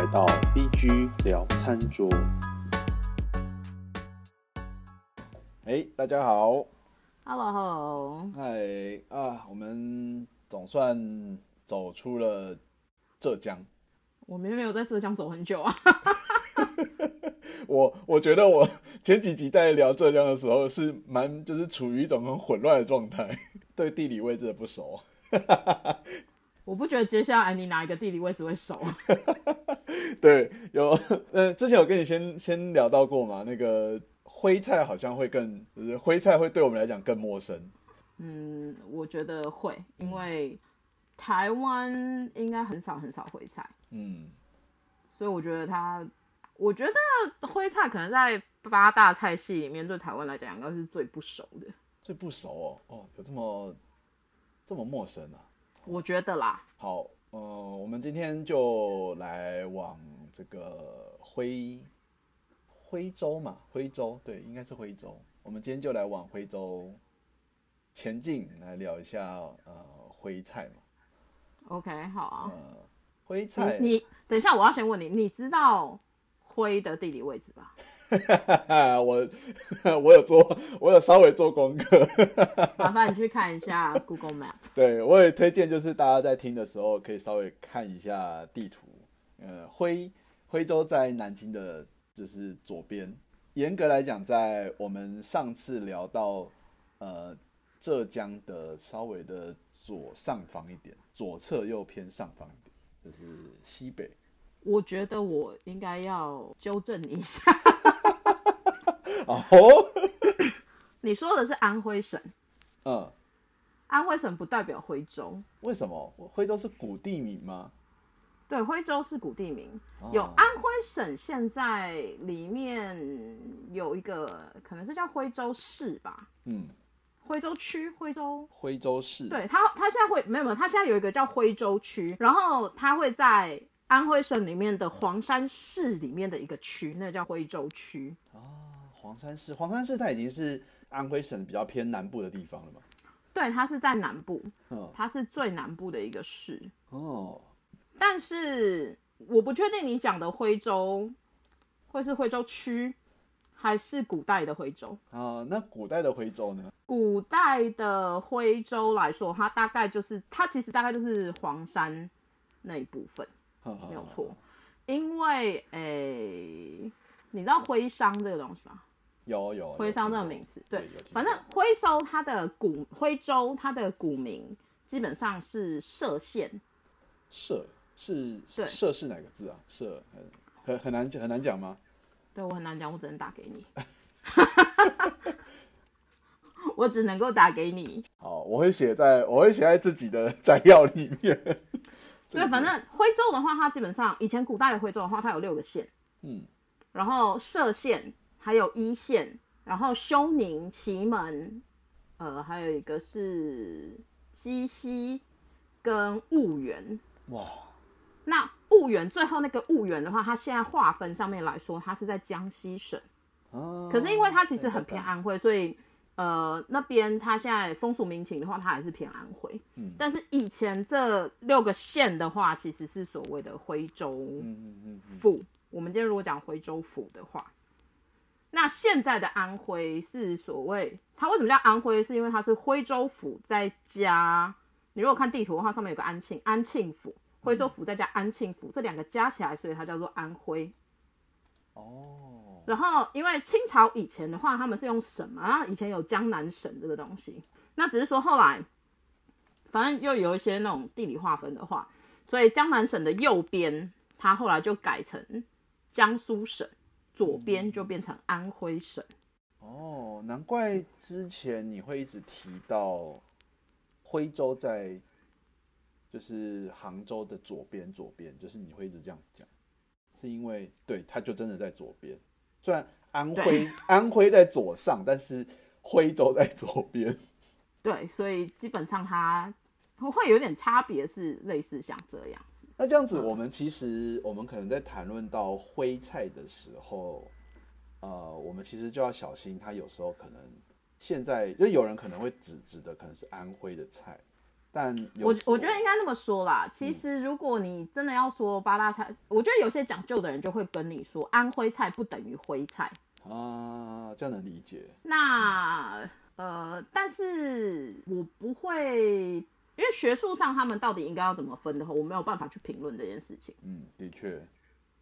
来到 BG 聊餐桌。哎，大家好，Hello Hello，嗨啊，我们总算走出了浙江。我明明没有在浙江走很久啊。我我觉得我 前几集在聊浙江的时候是蛮就是处于一种很混乱的状态，对地理位置的不熟。我不觉得接下来你哪一个地理位置会熟。对，有呃，之前有跟你先先聊到过嘛，那个徽菜好像会更，就是徽菜会对我们来讲更陌生。嗯，我觉得会，因为台湾应该很少很少徽菜，嗯，所以我觉得它，我觉得徽菜可能在八大菜系里面对台湾来讲应该是最不熟的。最不熟哦，哦，有这么这么陌生啊？我觉得啦，好，呃，我们今天就来往这个徽徽州嘛，徽州对，应该是徽州。我们今天就来往徽州前进，来聊一下呃徽菜嘛。OK，好啊。呃，徽菜，你你等一下，我要先问你，你知道徽的地理位置吧？我我有做，我有稍微做功课。麻烦你去看一下 Google Map。对，我也推荐，就是大家在听的时候可以稍微看一下地图。呃，徽徽州在南京的，就是左边。严格来讲，在我们上次聊到呃浙江的稍微的左上方一点，左侧又偏上方一点，就是西北。我觉得我应该要纠正你一下，哦，你说的是安徽省，嗯，安徽省不代表徽州。为什么徽州是古地名吗？对，徽州是古地名，哦有安徽省现在里面有一个可能是叫徽州市吧，嗯，徽州区，徽州。徽州市。对它，它现在会没有没有，它现在有一个叫徽州区，然后它会在安徽省里面的黄山市里面的一个区，那个叫徽州区。啊，黄山市，黄山市它已经是安徽省比较偏南部的地方了嘛。对，它是在南部，嗯，它是最南部的一个市。哦，但是我不确定你讲的徽州会是徽州区，还是古代的徽州。啊，那古代的徽州呢？古代的徽州来说，它大概就是它其实大概就是黄山那一部分，没没有错。因为诶、你知道徽商这个东西吗？有有徽商这个名字，对，反正徽州它的古徽州它的古名基本上是歙县，歙是对社是哪个字啊？歙很很很难很难讲吗？对我很难讲，我只能打给你，我只能够打给你。好，我会写在我会写在自己的摘要里面。对，反正徽州的话，它基本上以前古代的徽州的话，它有六个县，嗯，然后歙县，还有一线，然后休宁、祁门，呃，还有一个是鸡西跟婺源。哇，那婺源最后那个婺源的话，它现在划分上面来说，它是在江西省。哦，可是因为它其实很偏安徽，所以呃那边它现在风俗民情的话，它还是偏安徽。嗯但是以前这六个县的话，其实是所谓的徽州嗯嗯嗯嗯，府。我们今天如果讲徽州府的话，那现在的安徽是所谓它为什么叫安徽？是因为它是徽州府再加你如果看地图的话，上面有个安庆安庆府，徽州府再加安庆府，这两个加起来，所以它叫做安徽。哦，然后，因为清朝以前的话，他们是用省嘛，然后以前有江南省这个东西，那只是说后来，反正又有一些那种地理划分的话，所以江南省的右边，它后来就改成江苏省，左边就变成安徽省。哦，难怪之前你会一直提到徽州在，就是杭州的左边，左边，就是你会一直这样讲，是因为对，它就真的在左边。虽然安徽安徽在左上，但是徽州在左边。对，所以基本上它会有点差别，是类似像这样子。那这样子，我们其实我们可能在谈论到徽菜的时候，呃，我们其实就要小心，它有时候可能现在就有人可能会指指的可能是安徽的菜，但我我觉得应该那么说啦。其实如果你真的要说八大菜，我觉得有些讲究的人就会跟你说，安徽菜不等于徽菜。啊，这样能理解。那呃，但是我不会，因为学术上他们到底应该要怎么分的话，我没有办法去评论这件事情。嗯，的确，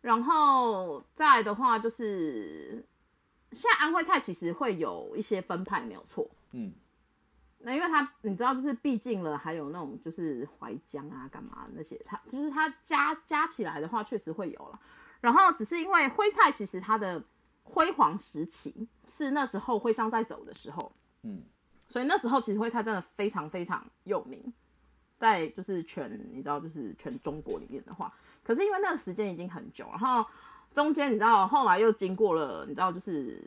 然后再来的话，就是现在安徽菜其实会有一些分派，没有错。嗯，那因为它你知道，就是毕竟了，还有那种就是淮江啊，干嘛那些，它就是它加加起来的话，确实会有了。然后只是因为徽菜其实它的辉煌时期是那时候徽商在走的时候，嗯，所以那时候其实徽菜真的非常非常有名，在就是全你知道就是全中国里面的话，可是因为那个时间已经很久，然后中间你知道后来又经过了你知道就是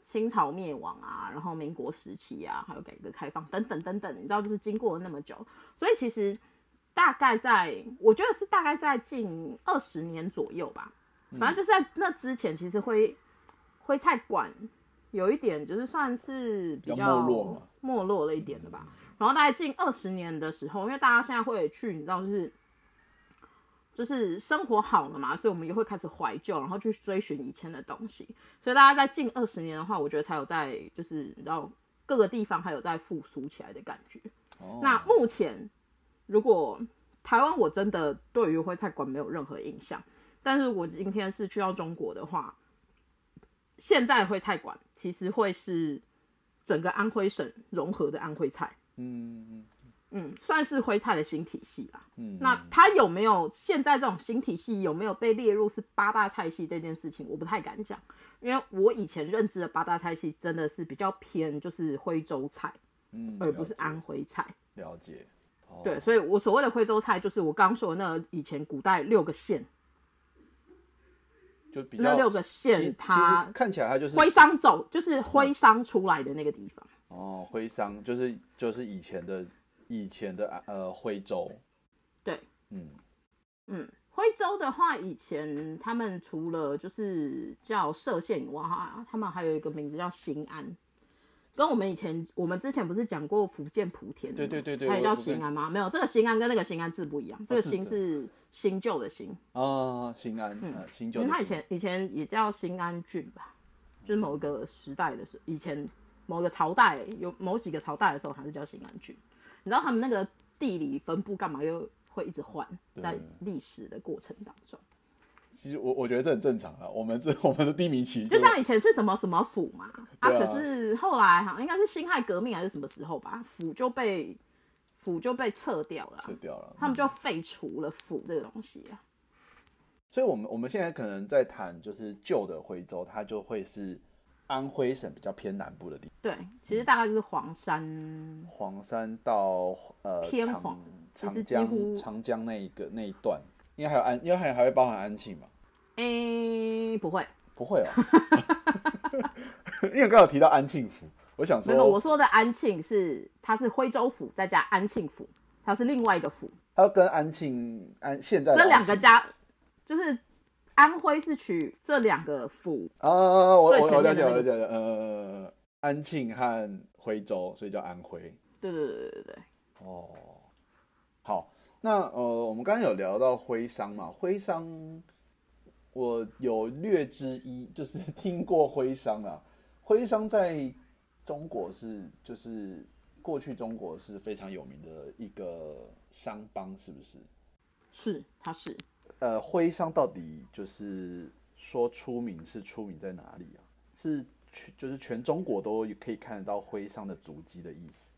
清朝灭亡啊，然后民国时期啊，还有改革开放等等等等，你知道就是经过了那么久，所以其实大概在我觉得是大概在近二十年左右吧，反正就是在那之前，其实徽徽菜馆有一点就是算是比比较较没落没落了一点的吧。然后大概近二十年的时候，因为大家现在会去，你知道，就是就是生活好了嘛，所以我们也会开始怀旧，然后去追寻以前的东西。所以大家在近二十年的话，我觉得才有在就是你知道各个地方还有在复苏起来的感觉。哦，那目前，如果台湾我真的对于徽菜馆没有任何印象，但是如果今天是去到中国的话，现在徽菜馆其实会是整个安徽省融合的安徽菜，嗯嗯，算是徽菜的新体系啦。嗯，那它有没有现在这种新体系有没有被列入是八大菜系这件事情，我不太敢讲，因为我以前认知的八大菜系真的是比较偏就是徽州菜，嗯，而不是安徽菜。了解。哦对，，所以我所谓的徽州菜，就是我刚刚说的那以前古代六个县，就比那六个县它看起来它就是徽商走，就是徽商出来的那个地方。哦，徽商就是就是以前的以前的呃徽州，对，嗯嗯，徽州的话，以前他们除了就是叫歙县以外，哈，他们还有一个名字叫新安。跟我们以前，我们之前不是讲过福建莆田的？对对对对它也叫新安吗？没有，这个新安跟那个新安字不一样，这个新是新旧的新，啊，新安嗯新旧它以前以前也叫新安郡吧，就是某一个时代的时，以前某个朝代有某几个朝代的时候，还是叫新安郡。你知道他们那个地理分布干嘛又会一直换，在历史的过程当中，其实我我觉得这很正常啊，我们这 我们的地名其实就像以前是什么什么府嘛，啊，啊。可是后来好像应该是辛亥革命还是什么时候吧，府就被府就被撤掉了啊、撤掉了，他们就废除了府这个东西啊。所以我们我们现在可能在谈就是旧的徽州，它就会是安徽省比较偏南部的地方，对，其实大概就是黄山，黄山到呃长偏黄长江长江那一个那一段，应该还有安，应该还还会包含安庆吧？诶、不会，不会哦，因为刚有提到安庆府，我想没有，我说说的安庆是它是徽州府再加安庆府，它是另外一个府，它跟安庆安现在的这两个加就是安徽是取这两个府，啊，我最我我了解了解了，呃，安庆和徽州，所以叫安徽。对对对对对对，哦，好，那呃，我们刚刚有聊到徽商嘛，徽商我有略知一，就是听过徽商啊，徽商在中国是就是过去中国是非常有名的一个商帮，是不是？是他是呃，徽商到底就是说出名是出名在哪里啊？是全就是全中国都可以看得到徽商的足迹的意思，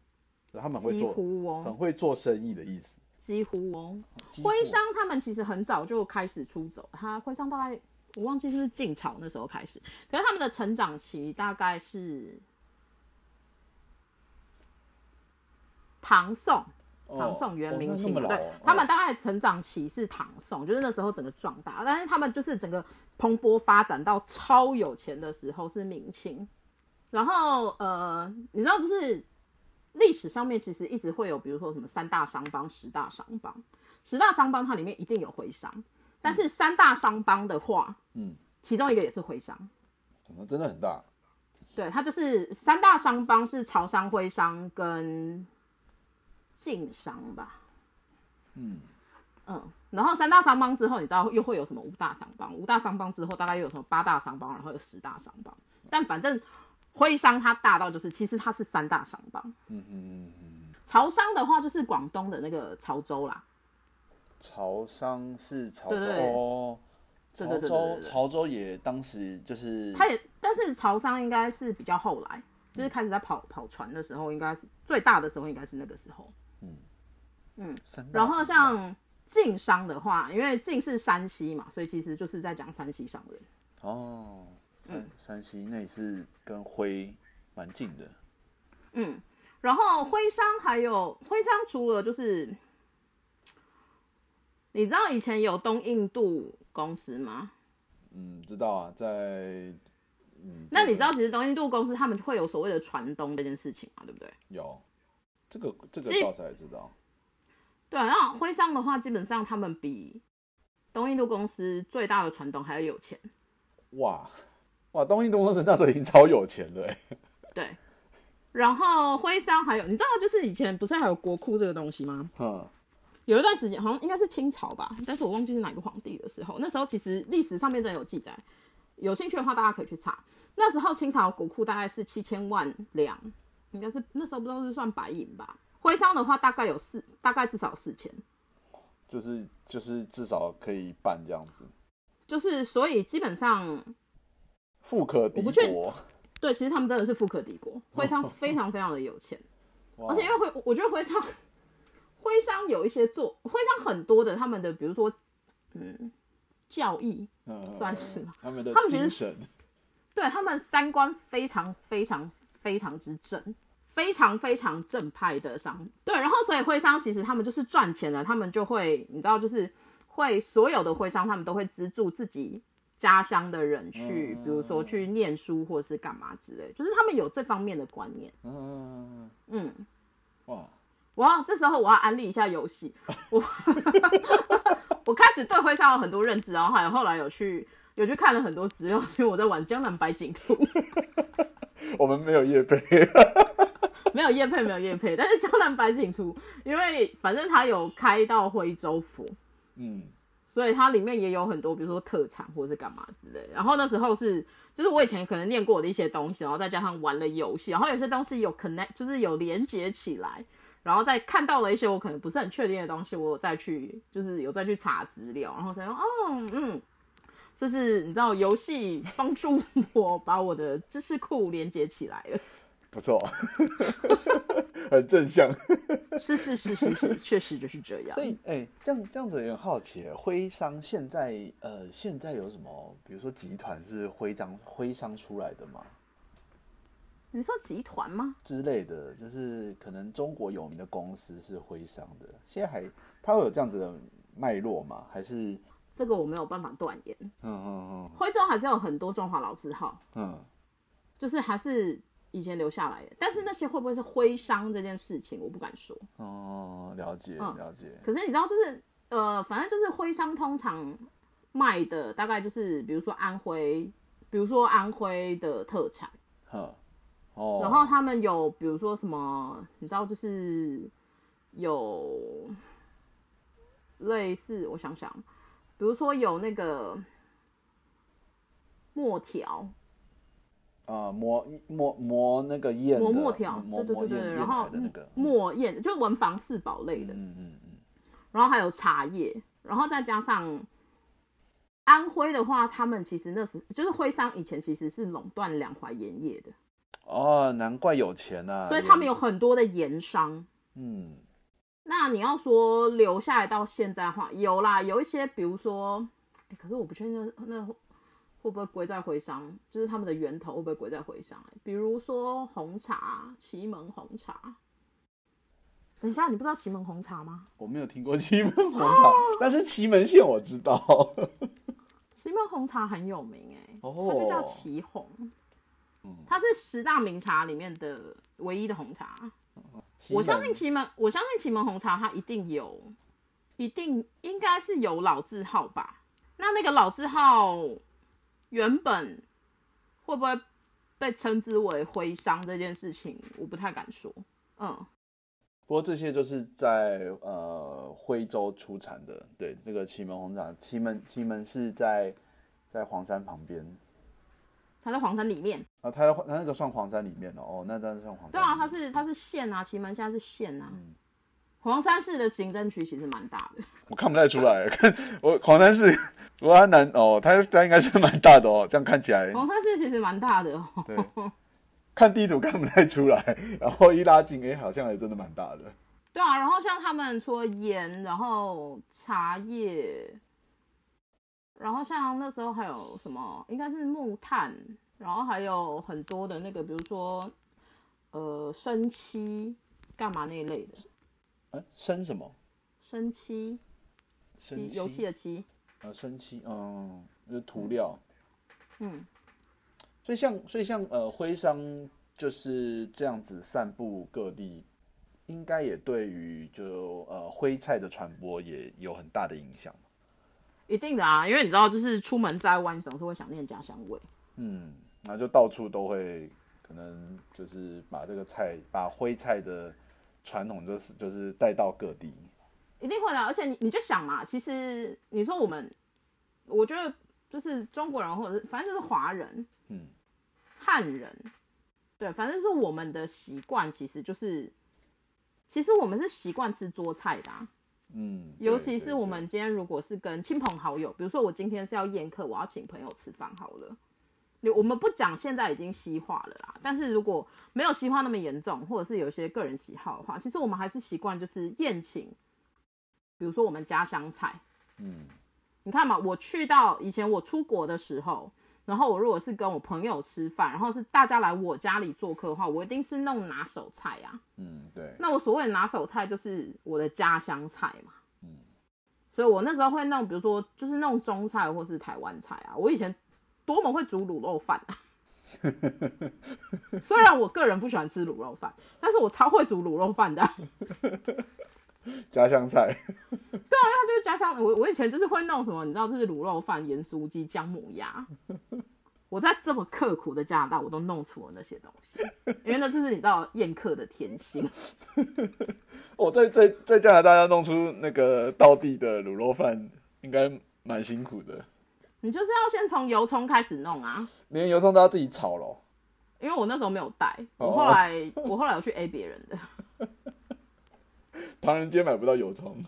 他们很会做，很会做生意的意思。几乎哦，徽商他们其实很早就开始出走，他徽商大概我忘记是不是晋朝那时候开始，可是他们的成长期大概是唐宋。唐宋元明清嘛，对他们大概成长期是唐宋，就是那时候整个壮大，但是他们就是整个蓬勃发展到超有钱的时候是明清，然后呃，你知道就是历史上面其实一直会有，比如说什么三大商帮、十大商帮，十大商帮它里面一定有徽商，但是三大商帮的话，嗯，其中一个也是徽商，可能真的很大。对，它就是三大商帮是潮商、徽商跟晋商吧。嗯，嗯，然后三大商帮之后，你知道又会有什么五大商帮？五大商帮之后，大概又有什么八大商帮，然后有十大商帮。但反正徽商它大到就是，其实它是三大商帮。嗯嗯嗯嗯，潮商的话就是广东的那个潮州啦。潮商是潮州对对对哦，潮州潮州也当时就是它也，但是潮商应该是比较后来，就是开始在跑跑船的时候，应该是最大的时候，应该是那个时候。三大然后像晋商的话，因为晋是山西嘛，所以其实就是在讲山西商人。哦，嗯山山西那也是跟徽蛮近的。嗯，然后徽商还有徽商，除了就是，你知道以前有东印度公司吗？嗯，知道啊，在嗯，那你知道其实东印度公司他们会有所谓的传东这件事情嘛，对不对？有这个这个所以倒才知道。对啊，那徽商的话，基本上他们比东印度公司最大的传东还要有钱。哇哇，东印度公司那时候已经超有钱了欸，对，然后徽商还有，你知道就是以前不是还有国库这个东西吗？嗯，有一段时间好像应该是清朝吧，但是我忘记是哪个皇帝的时候。那时候其实历史上面真的有记载，有兴趣的话大家可以去查。那时候清朝国库大概是七千万两，应该是那时候不知道是算白银吧。徽商的话大概有四，大概至少四千，就是就是至少可以办这样子，就是所以基本上富可敌国。对，其实他们真的是富可敌国，徽商非常非常的有钱。而且因为徽，我觉得徽商，徽商有一些做徽商很多的他们的，比如说，嗯，教义，嗯算是吧他们的他们其实精神，对他们三观非常非常非常之正，非常非常正派的商。对，然后所以徽商其实他们就是赚钱了，他们就会，你知道，就是会所有的徽商他们都会资助自己家乡的人去，比如说去念书或是干嘛之类，就是他们有这方面的观念。嗯，嗯。哇，我要这时候我要安利一下游戏，我 我开始对徽商有很多认知，然后还有后来有去有去看了很多资料，所以我在玩《江南百景图》，我们没有叶 配，没有叶配，没有叶配，但是《江南百景图》因为反正它有开到徽州府，嗯，所以它里面也有很多，比如说特产或者是干嘛之类。然后那时候是，就是我以前可能念过的一些东西，然后再加上玩了游戏，然后有些东西有 connect，就是有连接起来，然后再看到了一些我可能不是很确定的东西，我有再去就是有再去查资料，然后才说哦嗯，就是你知道游戏帮助我把我的知识库连接起来了。不错，很正向。是是是是是，确实就是这样所。以，哎、这样这样子也很好奇，徽商现在呃，现在有什么，比如说集团是徽商徽商出来的吗？你说集团吗？之类的，就是可能中国有名的公司是徽商的，现在还它会有这样子的脉络吗？还是这个我没有办法断言。嗯嗯嗯徽州还是有很多中华老字号，嗯嗯，就是还是以前留下来的，但是那些会不会是徽商这件事情，我不敢说。哦，了解嗯了解，可是你知道，就是呃，反正就是徽商通常卖的大概就是，比如说安徽，比如说安徽的特产，哼，哦，然后他们有比如说什么，你知道，就是有类似，我想想，比如说有那个墨条，啊磨磨磨那个砚的，磨墨条，磨对对对对，然后墨砚就是文房四宝类的，嗯嗯嗯，然后还有茶叶，然后再加上安徽的话，他们其实那时就是徽商以前其实是垄断两淮盐业的，哦，难怪有钱呐、啊，所以他们有很多的盐商。嗯那你要说留下来到现在的话，有啦，有一些比如说，诶可是我不确定那那会不会归在徽商，就是他们的源头会不会归在徽商、欸？比如说红茶，祁门红茶。等一下，你不知道祁门红茶吗？我没有听过祁门红茶，但是祁门县我知道。祁门红茶很有名哎、哦它就叫祁红，它是十大名茶里面的唯一的红茶。祁我相信祁门，我相信祁门红茶它一定有，一定应该是有老字号吧？那那个老字号原本会不会被称之为徽商这件事情，我不太敢说。嗯，不过这些就是在呃徽州出产的，对，这个祁门红茶，祁门祁门是在在黄山旁边，它在黄山里面。啊，它它那个算黄山里面哦，哦，那当然算黄山。对啊，它是它是县啊，祁门现在是县啊。黄山市的行政区其实蛮大的，我看不太出来，看我黄山市，不过它南哦，它它应该是蛮大的哦，这样看起来。黄山市其实蛮大的哦。对，看地图看不太出来，然后一拉近，哎，好像也真的蛮大的。对啊，然后像他们除了盐，然后茶叶，然后像那时候还有什么，应该是木炭，然后还有很多的那个，比如说呃生漆，干嘛那一类的。哎，生什么？生漆，漆油漆的漆。呃，生漆，嗯，就是涂料。嗯。所以像，所以像，呃，徽商就是这样子散布各地，应该也对于就呃徽菜的传播也有很大的影响。一定的啊，因为你知道，就是出门在外，你总是会想念家乡味。嗯，那就到处都会，可能就是把这个菜，把徽菜的。传统就是就是带到各地，一定会的。而且你你就想嘛，其实你说我们，我觉得就是中国人或者是反正就是华人，嗯，汉人，对，反正是我们的习惯，其实就是，其实我们是习惯吃桌菜的，嗯，尤其是我们今天如果是跟亲朋好友，比如说我今天是要宴客，我要请朋友吃饭好了。我们不讲现在已经西化了啦，但是如果没有西化那么严重，或者是有一些个人喜好的话，其实我们还是习惯就是宴请，比如说我们家乡菜，嗯，你看嘛，我去到以前我出国的时候，然后我如果是跟我朋友吃饭，然后是大家来我家里做客的话，我一定是弄拿手菜呀，嗯，对，那我所谓的拿手菜就是我的家乡菜嘛，嗯，所以我那时候会弄，比如说就是弄中菜或是台湾菜啊，我以前。多么会煮卤肉饭啊！虽然我个人不喜欢吃卤肉饭，但是我超会煮卤肉饭的。家乡菜。对啊，它就是家乡。我我以前就是会弄什么，你知道，就是卤肉饭、盐酥鸡、姜母鸭。我在这么刻苦的加拿大，我都弄出了那些东西，因为那就是你知道宴客的天性。我 在在在加拿大要弄出那个道地的卤肉饭，应该蛮辛苦的。你就是要先从油葱开始弄啊，连油葱都要自己炒咯。因为我那时候没有带，我后来我后来有去 A 别人的。唐人街买不到油葱，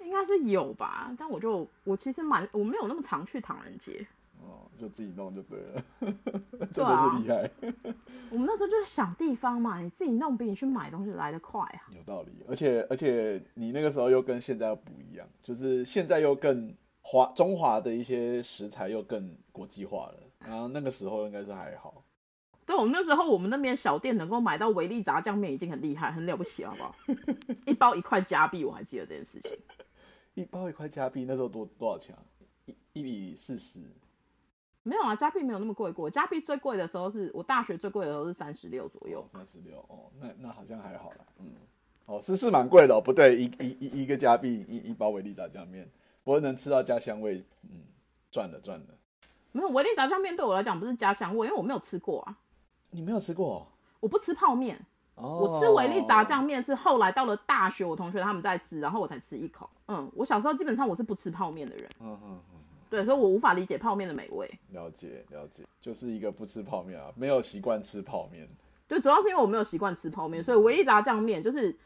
应该是有吧？但我就我其实蛮我没有那么常去唐人街。哦，就自己弄就对了，真的是厉害。我们那时候就是想地方嘛，你自己弄比你去买东西来得快啊。有道理，而且而且你那个时候又跟现在又不一样，就是现在又更。华中华的一些食材又更国际化了，然后那个时候应该是还好。对，我们那时候我们那边小店能够买到维力炸酱面已经很厉害，很了不起，好不好？一包一块加币，我还记得这件事情。一包一块加币，那时候多多少钱啊？一一比四十？没有啊，加币没有那么贵过。加币最贵的时候是我大学最贵的时候是三十六左右。三十六哦，那那好像还好啦。嗯，哦，是是蛮贵的，哦不对，一一一一个加币一一包维力炸酱面。不过能吃到家乡味，嗯，赚了赚了。没有维力炸酱面对我来讲不是家乡味，因为我没有吃过啊。你没有吃过？我不吃泡面。哦。我吃维力炸酱面是后来到了大学，我同学他们在吃，然后我才吃一口。嗯，我小时候基本上我是不吃泡面的人。嗯嗯嗯。对，所以我无法理解泡面的美味。了解了解，就是一个不吃泡面啊，没有习惯吃泡面。对，主要是因为我没有习惯吃泡面，所以维力炸酱面就是。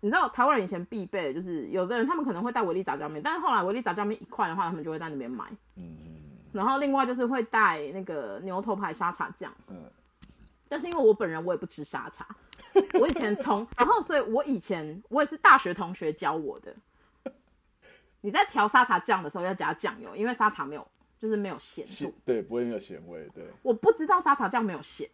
你知道台湾人以前必备，就是有的人他们可能会带维力炸酱面，但是后来维力炸酱面一块的话，他们就会在那边买。嗯嗯。然后另外就是会带那个牛头牌沙茶酱。嗯。但是因为我本人我也不吃沙茶，我以前从然后所以我以前我也是大学同学教我的。你在调沙茶酱的时候要加酱油，因为沙茶没有就是没有咸度。对，不会没有咸味。对。我不知道沙茶酱没有咸。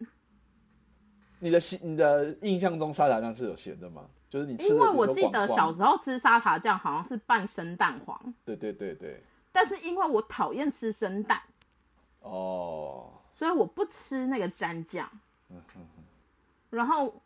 你的你的印象中沙茶酱是有咸的吗？就是你，因为我记得小时候吃沙茶酱好像是拌生蛋黄。对对对对。但是因为我讨厌吃生蛋，哦，所以我不吃那个蘸酱。然后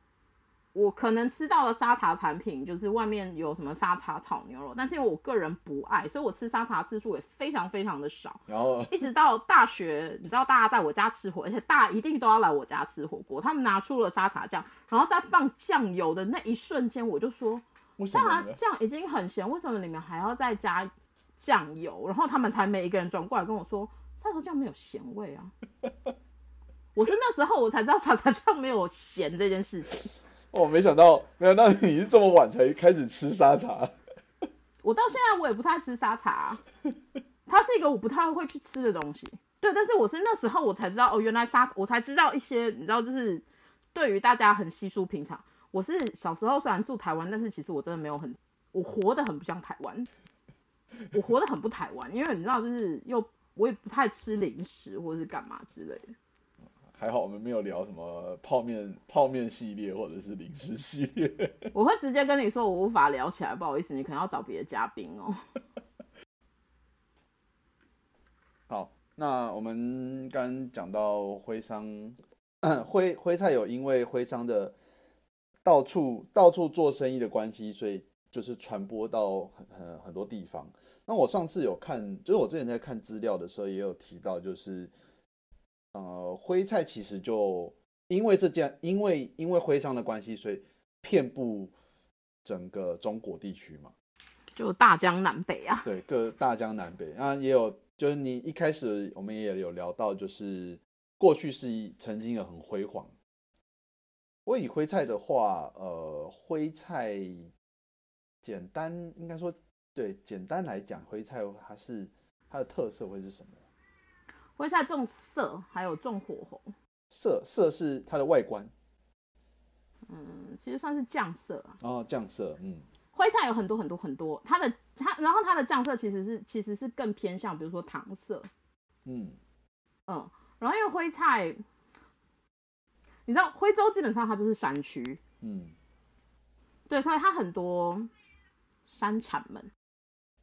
我可能吃到了沙茶产品，就是外面有什么沙茶炒牛肉，但是因为我个人不爱，所以我吃沙茶次数也非常非常的少。然后一直到大学，你知道大家在我家吃火，而且大家一定都要来我家吃火锅。他们拿出了沙茶酱，然后再放酱油的那一瞬间，我就说，沙茶？酱已经很咸，为什么你们还要再加酱油？然后他们才每一个人转过来跟我说，沙茶酱没有咸味啊。我是那时候我才知道沙茶酱没有咸这件事情。哦、没想到，没想到你是这么晚才开始吃沙茶。我到现在我也不太吃沙茶啊、它是一个我不太会去吃的东西。对，但是我是那时候我才知道哦，原来沙我才知道一些，你知道，就是对于大家很稀疏平常。我是小时候虽然住台湾，但是其实我真的没有很，我活得很不像台湾，我活得很不台湾，因为你知道，就是又我也不太吃零食或者是干嘛之类的。还好我们没有聊什么泡面泡面系列或者是零食系列。我会直接跟你说我无法聊起来，不好意思，你可能要找别的嘉宾哦。好，那我们刚刚讲到徽商，徽徽菜有因为徽商的到处到处做生意的关系，所以就是传播到很很很多地方。那我上次有看，就是我之前在看资料的时候也有提到，就是呃徽菜其实就因为这件，因为因为徽商的关系，所以遍布整个中国地区嘛。就大江南北啊，对，各大江南北，那也有，就是你一开始我们也有聊到，就是过去是一曾经有很辉煌。我以徽菜的话，呃，徽菜简单应该说，对，简单来讲，徽菜它是它的特色会是什么？徽菜重色，还有重火候，色色是它的外观，嗯，其实算是酱色啊。哦酱色，嗯，徽菜有很多很多很多，它的它，然后它的酱色其实是其实是更偏向，比如说糖色，嗯，嗯，然后因为徽菜，你知道徽州基本上它就是山区，嗯。对，所以它很多山产们，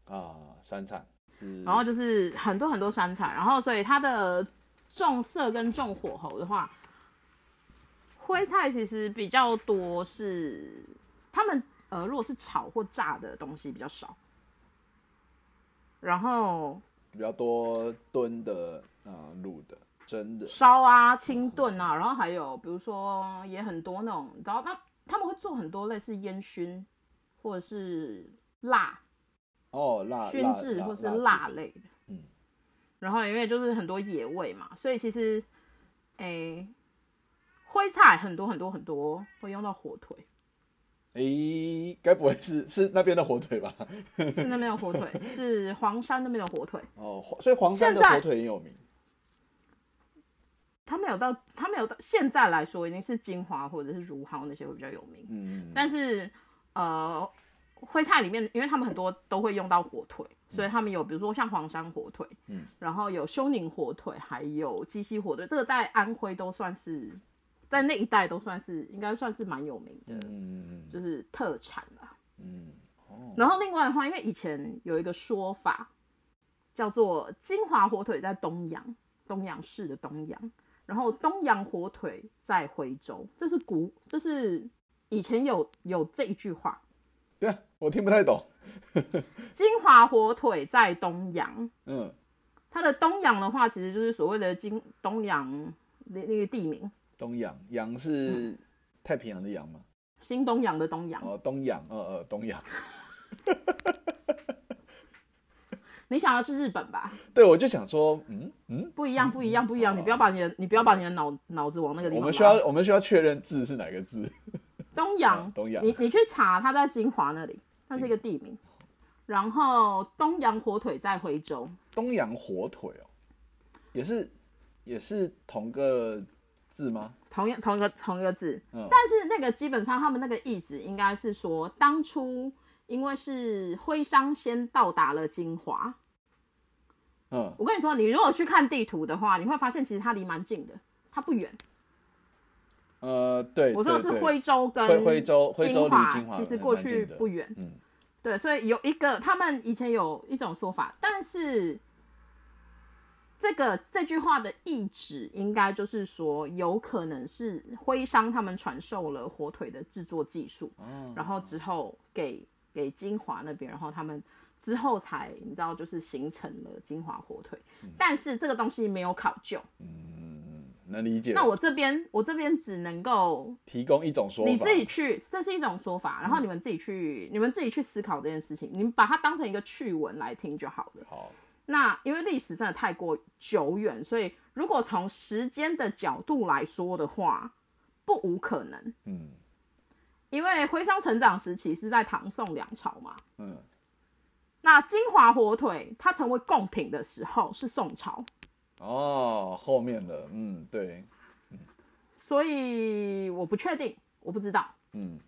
啊，山产。是，然后就是很多很多酸菜，然后所以它的重色跟重火候的话，徽菜其实比较多是他们呃，如果是炒或炸的东西比较少，然后比较多炖的，啊，卤的，蒸的，烧啊、清炖啊，然后还有比如说也很多那种，然后他他们会做很多类似烟熏或者是辣哦，辣熏制或是辣类的，嗯，然后因为就是很多野味嘛，所以其实诶、徽菜很多很多很多会用到火腿，诶，该不会是 是那边的火腿吧？是那边的火腿，是黄山那边的火腿，哦，所以黄山的火腿很有名。他没有到他没有到现在来说，一定是金华或者是如豪那些会比较有名，嗯，但是呃，徽菜里面，因为他们很多都会用到火腿，所以他们有比如说像黄山火腿，嗯，然后有休宁火腿，还有鸡西火腿，这个在安徽都算是在那一带都算是应该算是蛮有名的，嗯嗯就是特产啦。嗯，哦，然后另外的话，因为以前有一个说法叫做金华火腿在东阳，东阳市的东阳，然后东阳火腿在徽州，这是古，这是以前有有这一句话，对啊，我听不太懂。金华火腿在东阳。嗯，它的东阳的话，其实就是所谓的金东阳那那个地名，东阳，阳是太平洋的洋吗？新东阳的东阳。哦，东阳，呃呃，东洋。你想的是日本吧？对，我就想说，嗯嗯，不一样，不一样，不一样。你不要把你的你不要把你的脑脑子往那个地方。我们需要我们需要确认字是哪个字。东阳，东阳你你去查，它在金华那里，它是一个地名。然后东阳火腿在徽州，东洋火腿哦，也是也是同个字吗？同样同一个同一个字，嗯但是那个基本上他们那个意思应该是说，当初因为是徽商先到达了金华。嗯，我跟你说，你如果去看地图的话，你会发现其实它离蛮近的，它不远。呃，对，我说的是徽州跟徽徽州徽州离，金华其实过去不远。嗯。对，所以有一个他们以前有一种说法，但是这个这句话的意旨应该就是说，有可能是徽商他们传授了火腿的制作技术，哦，然后之后给给金华那边，然后他们之后才你知道就是形成了金华火腿，但是这个东西没有考究。嗯，能理解。那我这边我这边只能够提供一种说法，你自己去，这是一种说法，然后你们自己去，你们自己去思考这件事情，你们把它当成一个趣闻来听就好了。好，那因为历史真的太过久远，所以如果从时间的角度来说的话，不无可能。嗯因为徽商成长时期是在唐宋两朝嘛，嗯，那金华火腿它成为贡品的时候是宋朝，哦，后面的，嗯，对，所以我不确定，我不知道。嗯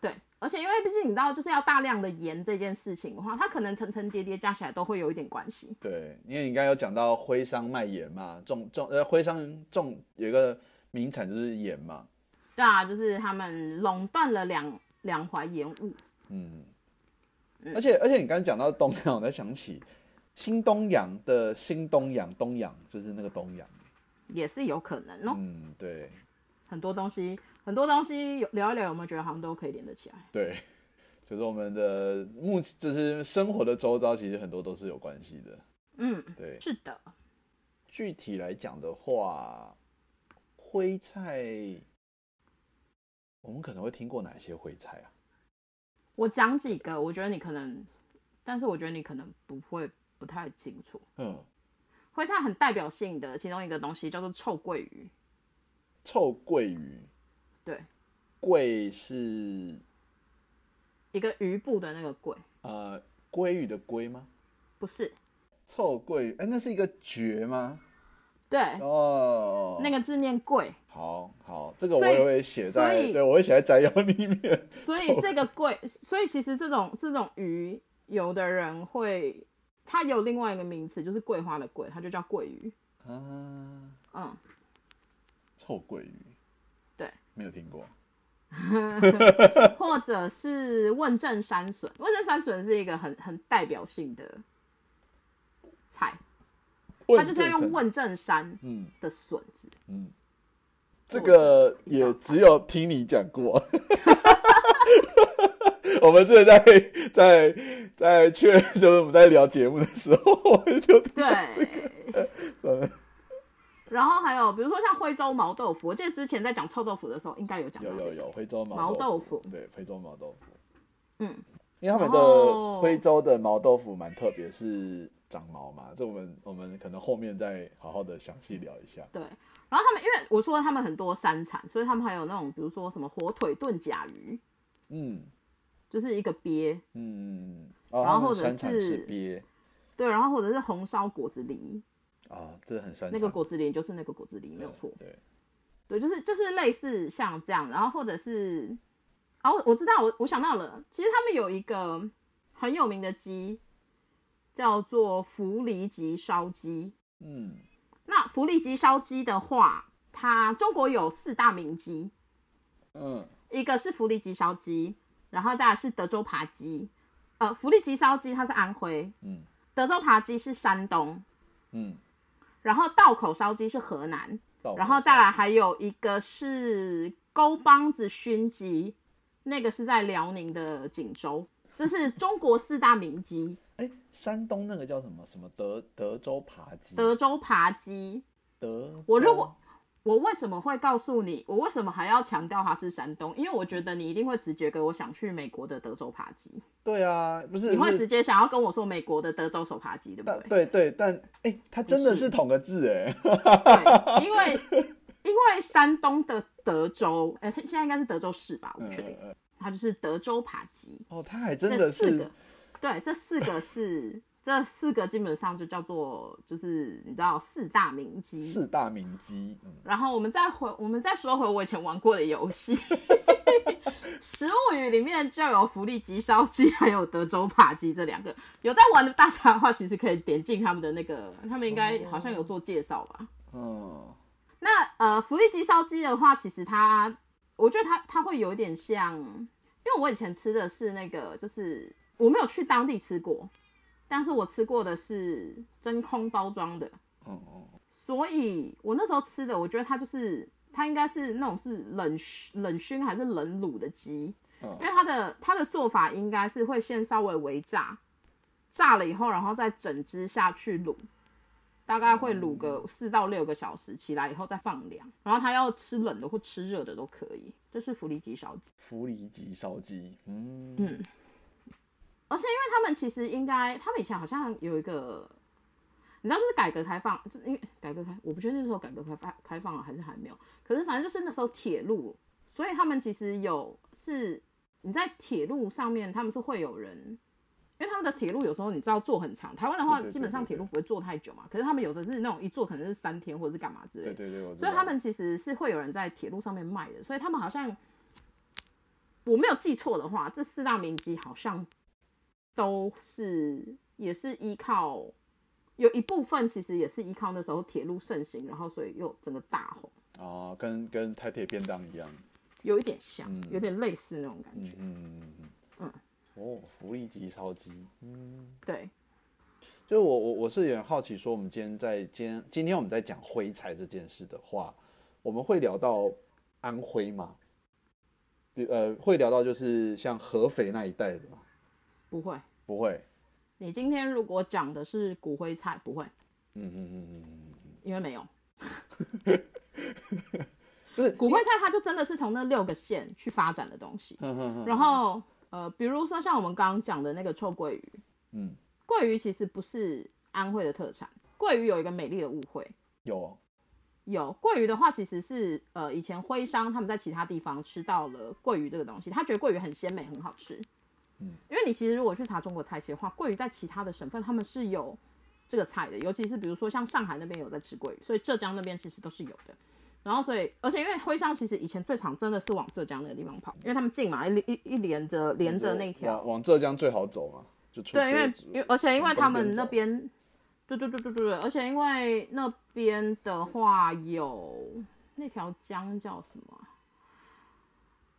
对，而且因为毕竟你知道，就是要大量的盐这件事情的话，它可能层层叠叠加起来都会有一点关系。对，因为你刚刚有讲到徽商卖盐嘛，种种呃，徽商种有一个名产就是盐嘛，对啊，就是他们垄断了两两淮盐务。嗯，而且而且你刚刚讲到东洋，我才想起新东阳的新东阳，东阳就是那个东阳，也是有可能哦。嗯，对很多东西，很多东西有聊一聊，有没有觉得好像都可以连得起来？对，就是我们的目就是生活的周遭，其实很多都是有关系的，嗯，对。是的。具体来讲的话，徽菜，我们可能会听过哪些徽菜啊？我讲几个，我觉得你可能，但是我觉得你可能不会不太清楚。嗯，徽菜很代表性的其中一个东西叫做臭鳜鱼，臭鳜鱼，对，鳜是？一个鱼部的那个鳜，呃鲑鱼的鲑吗？不是，臭鳜鱼，哎、那是一个绝吗？对，哦，那个字念贵，好好，这个我也会写在，对我会写在摘要里面。所以这个贵，所以其实这种这种鱼，有的人会，它有另外一个名词，就是桂花的桂，它就叫桂鱼。啊，嗯，臭桂鱼。对，没有听过。或者是问政山笋，问政山笋是一个很很代表性的菜，它就是要用问政山嗯的笋子。嗯，这个也只有听你讲过。我们之前在在在确认，就是我们在聊节目的时候，我们就对，呃然后还有比如说像徽州毛豆腐，我记得之前在讲臭豆腐的时候，应该有讲。有有有徽州毛毛豆腐腐，对徽州毛豆腐，嗯，因为他们的徽州的毛豆腐蛮特别，是长毛嘛，这我们我们可能后面再好好的详细聊一下。对。然后他们因为我说他们很多山产，所以他们还有那种比如说什么火腿炖甲鱼，嗯就是一个鳖，嗯，哦然后或者是鳖。对，然后或者是红烧果子狸，啊，这很山产。那个果子狸就是那个果子狸，没有错。对，对，就是就是类似像这样，然后或者是，啊，我我知道，我我想到了，其实他们有一个很有名的鸡，叫做福梨吉烧鸡。嗯。那福利吉烧鸡的话，它中国有四大名鸡，嗯。一个是福利吉烧鸡，然后再来是德州扒鸡。呃，福利鸡烧鸡它是安徽，嗯德州扒鸡是山东，嗯，然后道口烧鸡是河南，然后再来还有一个是沟帮子熏鸡，那个是在辽宁的锦州，这是 中国四大名鸡。哎，山东那个叫什么什么德德州扒鸡，德州扒鸡，德，我如果我为什么会告诉你，我为什么还要强调它是山东？因为我觉得你一定会直觉给我想去美国的德州扒鸡，对啊，不是你会直接想要跟我说美国的德州手扒鸡，对不但对？对对，但哎，它真的是是同个字哎，对，因为因为山东的德州，哎、现在应该是德州市吧，我不确定，它就是德州扒鸡。哦，它还真的是四个，对，这四个是这四个基本上就叫做就是你知道四大名鸡。四大名鸡，嗯，然后我们再回我们再说回我以前玩过的游戏，食物语里面就有福利鸡烧鸡还有德州扒鸡这两个，有在玩的大家的话，其实可以点进他们的那个，他们应该好像有做介绍吧。嗯那呃，福利鸡烧鸡的话，其实它，我觉得它它会有一点像，因为我以前吃的是那个，就是我没有去当地吃过，但是我吃过的是真空包装的，哦哦，所以我那时候吃的，我觉得它就是它应该是那种是冷冷熏还是冷卤的鸡，嗯。因为它的它的做法应该是会先稍微微炸，炸了以后，然后再整只下去卤，大概会卤个四到六个小时，起来以后再放凉，然后它要吃冷的或吃热的都可以。这是福利鸡烧鸡，福里吉烧鸡，嗯。嗯而且因为他们其实应该，他们以前好像有一个，你知道，就是改革开放，就是因为改革开，我不确定那时候改革开放开放了还是还没有，可是反正就是那时候铁路，所以他们其实有是你在铁路上面，他们是会有人，因为他们的铁路有时候你知道坐很长，台湾的话基本上铁路不会坐太久嘛，可是他们有的是那种一坐可能是三天或者是干嘛之类的。对，对对，所以他们其实是会有人在铁路上面卖的，所以他们好像我没有记错的话，这四大名鸡好像都是也是依靠有一部分其实也是依靠那时候铁路盛行，然后所以又整个大红，哦，跟跟台铁便当一样，有一点像，嗯有点类似那种感觉。嗯嗯嗯嗯嗯哦，福利级烧鸡，嗯，对，就是我我我是有点好奇，说我们今天在今天今天我们在讲徽菜这件事的话，我们会聊到安徽吗？比呃，会聊到就是像合肥那一带的吗？不会。不会，你今天如果讲的是骨灰菜，不会，嗯嗯嗯嗯嗯，因为没有。不是骨灰菜，它就真的是从那六个县去发展的东西。然后呃，比如说像我们刚刚讲的那个臭鳜鱼，嗯，鳜鱼其实不是安徽的特产，鳜鱼有一个美丽的误会。有。哦有鳜鱼的话，其实是呃以前徽商他们在其他地方吃到了鳜鱼这个东西，他觉得鳜鱼很鲜美，很好吃。嗯，因为你其实如果去查中国菜系的话，桂鱼在其他的省份他们是有这个菜的，尤其是比如说像上海那边有在吃桂鱼，所以浙江那边其实都是有的。然后所以，而且因为徽商其实以前最常真的是往浙江那个地方跑，因为他们近嘛，一一一连着连着那条往往浙江最好走嘛，就出对，因为因为而且因为他们那边，对对对对对对，而且因为那边的话有那条江叫什么啊？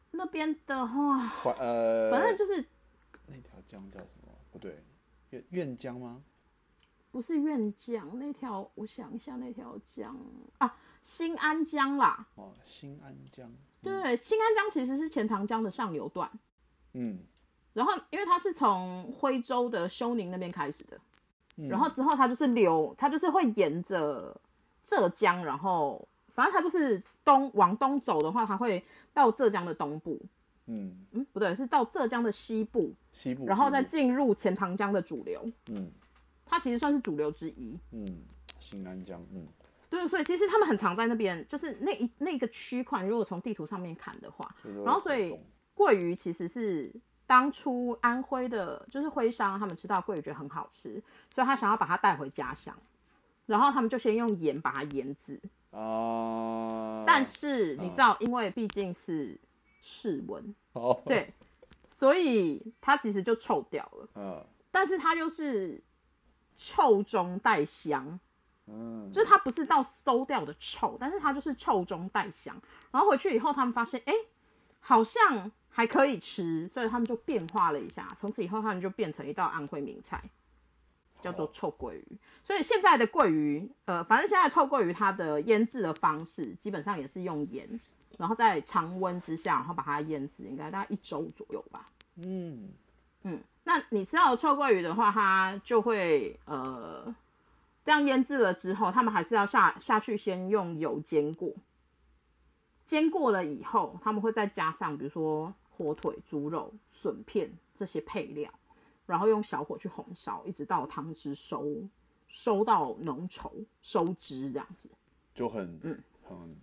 那边的话，呃，反正就是江叫什么？不对，愿愿江吗？不是愿江那条，我想一下那条江啊，新安江啦。哦，新安江。对，新安江其实是钱塘江的上游段，嗯，然后因为它是从徽州的休宁那边开始的，嗯然后之后它就是流，它就是会沿着浙江，然后反正它就是东往东走的话，它会到浙江的东部，嗯，嗯，不对，是到浙江的西部，西部，然后再进入钱塘江的主流，嗯它其实算是主流之一。嗯，新安江，嗯对，所以其实他们很常在那边，就是那一那个区块，如果从地图上面看的话，然后所以活动鳜鱼其实是当初安徽的，就是徽商他们吃到鳜鱼觉得很好吃，所以他想要把它带回家乡，然后他们就先用盐把它腌制。哦，但是你知道，因为毕竟是室温，哦，对，所以它其实就臭掉了。嗯但是它又是臭中带香，嗯，就是它不是到馊掉的臭，但是它就是臭中带香。然后回去以后，他们发现，哎、好像还可以吃，所以他们就变化了一下。从此以后，他们就变成一道安徽名菜，叫做臭鳜鱼。所以现在的鳜鱼，呃，反正现在臭鳜鱼它的腌制的方式基本上也是用盐，然后在常温之下，然后把它腌制，应该大概一周左右吧。嗯嗯，那你吃到的臭鳜鱼的话，它就会呃这样腌制了之后，他们还是要下下去先用油煎过，煎过了以后，他们会再加上比如说火腿、猪肉、笋片这些配料，然后用小火去红烧，一直到汤汁收收到浓稠收汁这样子。就很嗯很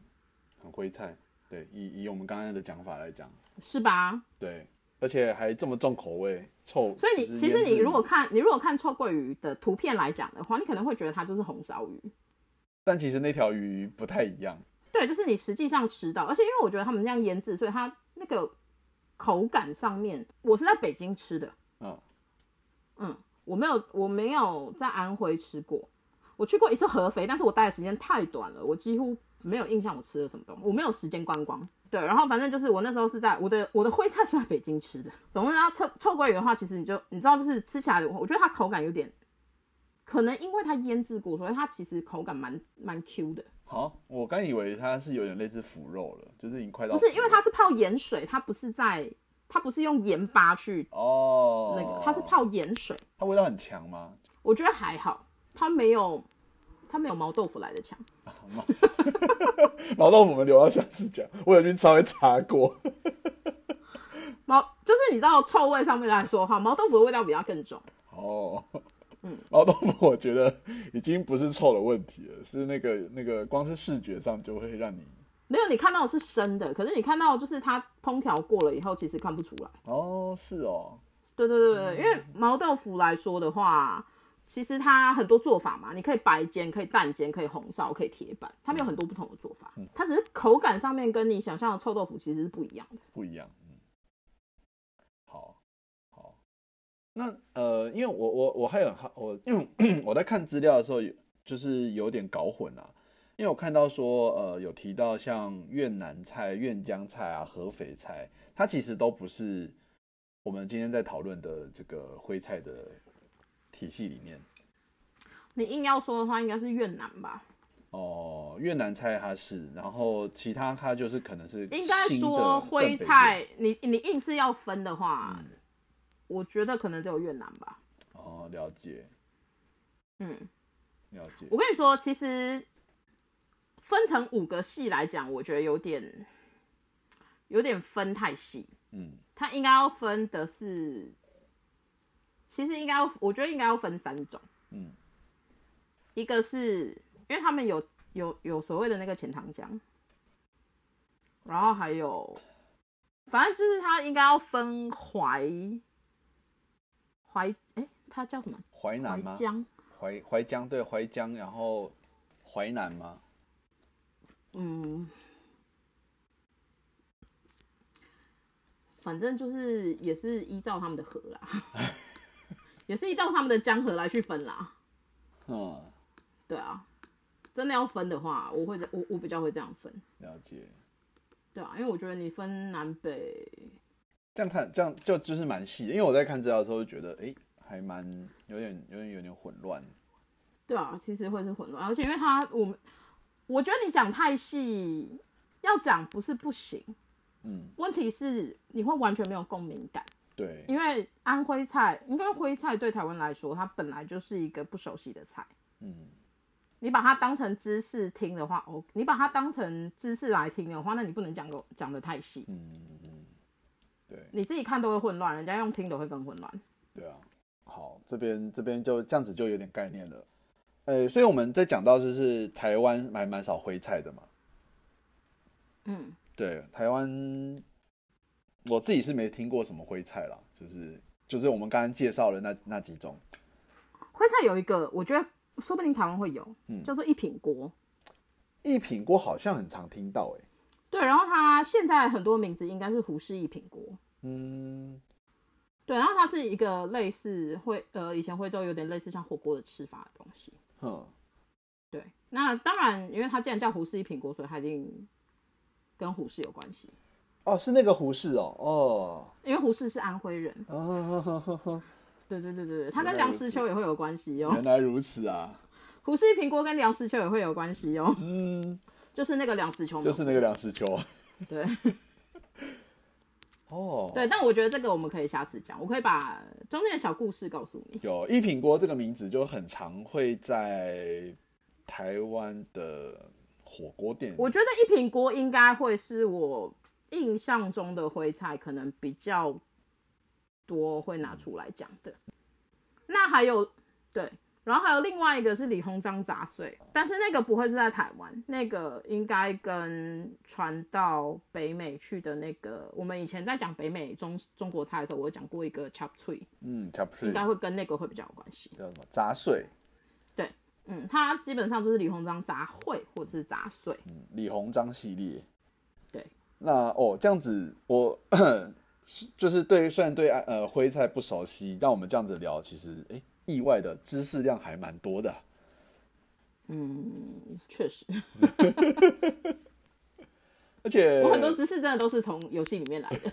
很徽菜，对，以以我们刚刚的讲法来讲，是吧？对，而且还这么重口味，臭。所以你其实你如果看你如果看臭鳜鱼的图片来讲的话，你可能会觉得它就是红烧鱼。但其实那条鱼不太一样，对，就是你实际上吃到，而且因为我觉得他们这样腌制，所以它那个口感上面，我是在北京吃的，嗯嗯，我没有我没有在安徽吃过，我去过一次合肥，但是我待的时间太短了，我几乎没有印象我吃了什么东西，我没有时间观光。对，然后反正就是我那时候是在我的我的徽菜是在北京吃的。总之，然后臭臭鳜鱼的话，其实你就你知道，就是吃起来，我觉得它口感有点可能因为它腌制过，所以它其实口感蛮蛮 Q 的。好，我刚以为它是有点类似腐肉了，就是已经快到不是，因为它是泡盐水，它不是在，它不是用盐巴去哦，那个，它是泡盐水。它味道很强吗？我觉得还好，它没有，它没有毛豆腐来的强。毛豆腐我们留到下次讲，我有去稍微查过。毛就是你知道臭味上面来说的话，毛豆腐的味道比它更重。哦，嗯，毛豆腐我觉得已经不是臭的问题了，是那个那个光是视觉上就会让你没有，你看到的是生的，可是你看到就是它烹调过了以后，其实看不出来。哦，是哦，对对对对，因为毛豆腐来说的话，其实它很多做法嘛，你可以白煎，可以蛋煎，可以红烧，可以铁板，它们有很多不同的做法。它只是口感上面跟你想象的臭豆腐其实是不一样的。不一样。嗯，好，好。那呃，因为我我我还有好我因为 我在看资料的时候，有就是有点搞混啊。因为我看到说，呃，有提到像越南菜、越江菜啊、合肥菜，它其实都不是我们今天在讨论的这个徽菜的体系里面。你硬要说的话，应该是越南吧？哦，越南菜它是，然后其他它就是可能是应该说徽菜，你你硬是要分的话，嗯我觉得可能只有越南吧。哦，了解嗯，了解。我跟你说，其实分成五个系来讲，我觉得有点有点分太细。嗯，它应该要分的是，其实应该要，我觉得应该要分三种。嗯，一个是因为他们有有有所谓的那个钱塘江，然后还有，反正就是它应该要分淮淮，哎，它叫什么？淮南吗？淮江。淮淮江对淮江，然后淮南吗？嗯，反正就是也是依照他们的河啦，也是依照他们的江河来去分啦。嗯，对啊，真的要分的话，我会我我比较会这样分，了解。对啊，因为我觉得你分南北，这样看这样就就是蛮细的，因为我在看资料的时候就觉得，哎、还蛮有点有点有点混乱。对啊，其实会是混乱，而且因为他我们，我觉得你讲太细，要讲不是不行，嗯，问题是你会完全没有共鸣感。对，因为安徽菜，因为徽菜对台湾来说，它本来就是一个不熟悉的菜。嗯，你把它当成知识听的话，哦，你把它当成知识来听的话，那你不能讲个讲的太细，嗯嗯，对你自己看都会混乱，人家用听的会更混乱。对啊。好，这边这边就这样子就有点概念了。呃，所以我们在讲到就是台湾还蛮少徽菜的嘛。嗯，对，台湾我自己是没听过什么徽菜啦，就是就是我们刚刚介绍的那那几种。徽菜有一个，我觉得说不定台湾会有，嗯叫做一品锅。一品锅好像很常听到、欸，对，然后它现在很多名字应该是胡氏一品锅。嗯，对，然后它是一个类似徽呃以前徽州有点类似像火锅的吃法的东西。哼，对，那当然，因为它既然叫胡氏一品锅，所以它一定跟胡氏有关系。哦，是那个胡适哦，哦，因为胡适是安徽人，哦，对对对对对，他跟梁实秋也会有关系哦。原。来如此啊，胡适一品锅跟梁实秋也会有关系哦，嗯，就是那个梁实秋，就是那个梁实秋，对。哦，对，但我觉得这个我们可以下次讲，我可以把中间的小故事告诉你。有一品锅这个名字就很常会在台湾的火锅店，我觉得一品锅应该会是我印象中的徽菜，可能比较多会拿出来讲的。那还有对，然后还有另外一个是李鸿章杂碎，但是那个不会是在台湾，那个应该跟传到北美去的那个，我们以前在讲北美中中国菜的时候，我有讲过一个 chop suey，嗯，差不多应该会跟那个会比较有关系。叫什么杂碎，对嗯，它基本上就是李鸿章杂烩或者是杂碎。嗯，李鸿章系列，对，那哦这样子我。是就是对，虽然对呃徽菜不熟悉，但我们这样子聊，其实哎、意外的知识量还蛮多的。嗯，确实，而且我很多知识真的都是从游戏里面来的。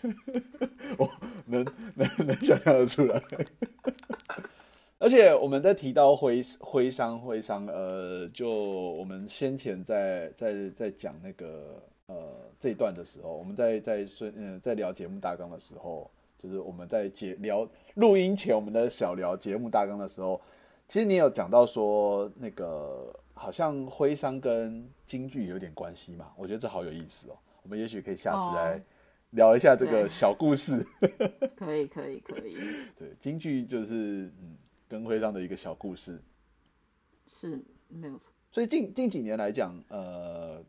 能能能想象得出来。而且我们在提到徽徽商徽商，呃，就我们先前在在在讲那个呃这一段的时候，我们在在顺嗯在聊节目大纲的时候，就是我们在节聊录音前我们的小聊节目大纲的时候，其实你有讲到说那个好像徽商跟京剧有点关系嘛？我觉得这好有意思哦，我们也许可以下次来哦聊一下这个小故事。可以可以可以，对，京剧就是嗯跟徽商的一个小故事。是没有错。所以近近几年来讲，呃，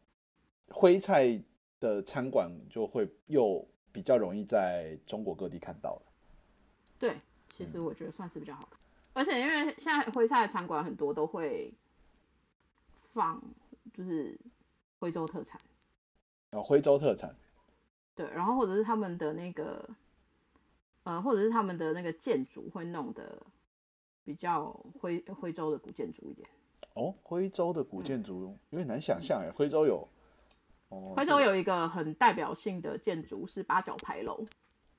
徽菜的餐馆就会又比较容易在中国各地看到了。对，其实我觉得算是比较好看，而且因为现在徽菜的餐馆很多都会放就是徽州特产，然后徽州特产，对，然后或者是他们的那个呃，或者是他们的那个建筑会弄得比较徽徽州的古建筑一点。哦，徽州的古建筑有点难想象哎，徽州有哦，徽州有一个很代表性的建筑是八角牌楼，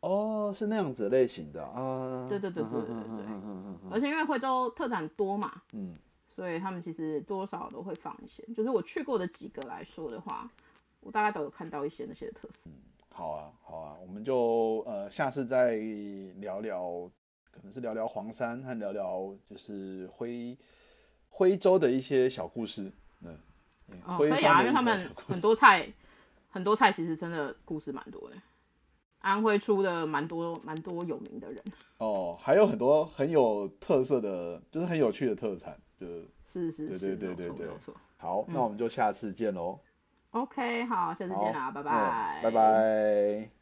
哦是那样子类型的啊，对对对对对对。而且因为惠州特产多嘛，嗯，所以他们其实多少都会放一些。就是我去过的几个来说的话，我大概都有看到一些那些特色。好啊好啊，我们就呃下次再聊聊，可能是聊聊黄山和聊聊就是徽徽州的一些小故事，嗯，哦，可以啊，因为他们很多菜，很多菜其实真的故事蛮多的。安徽出的蛮多蛮多有名的人，哦，还有很多很有特色的，就是很有趣的特产，就是对是是对，对对对对没有错。好，那我们就下次见喽，OK，好，下次见啦，拜嗯拜，拜。拜。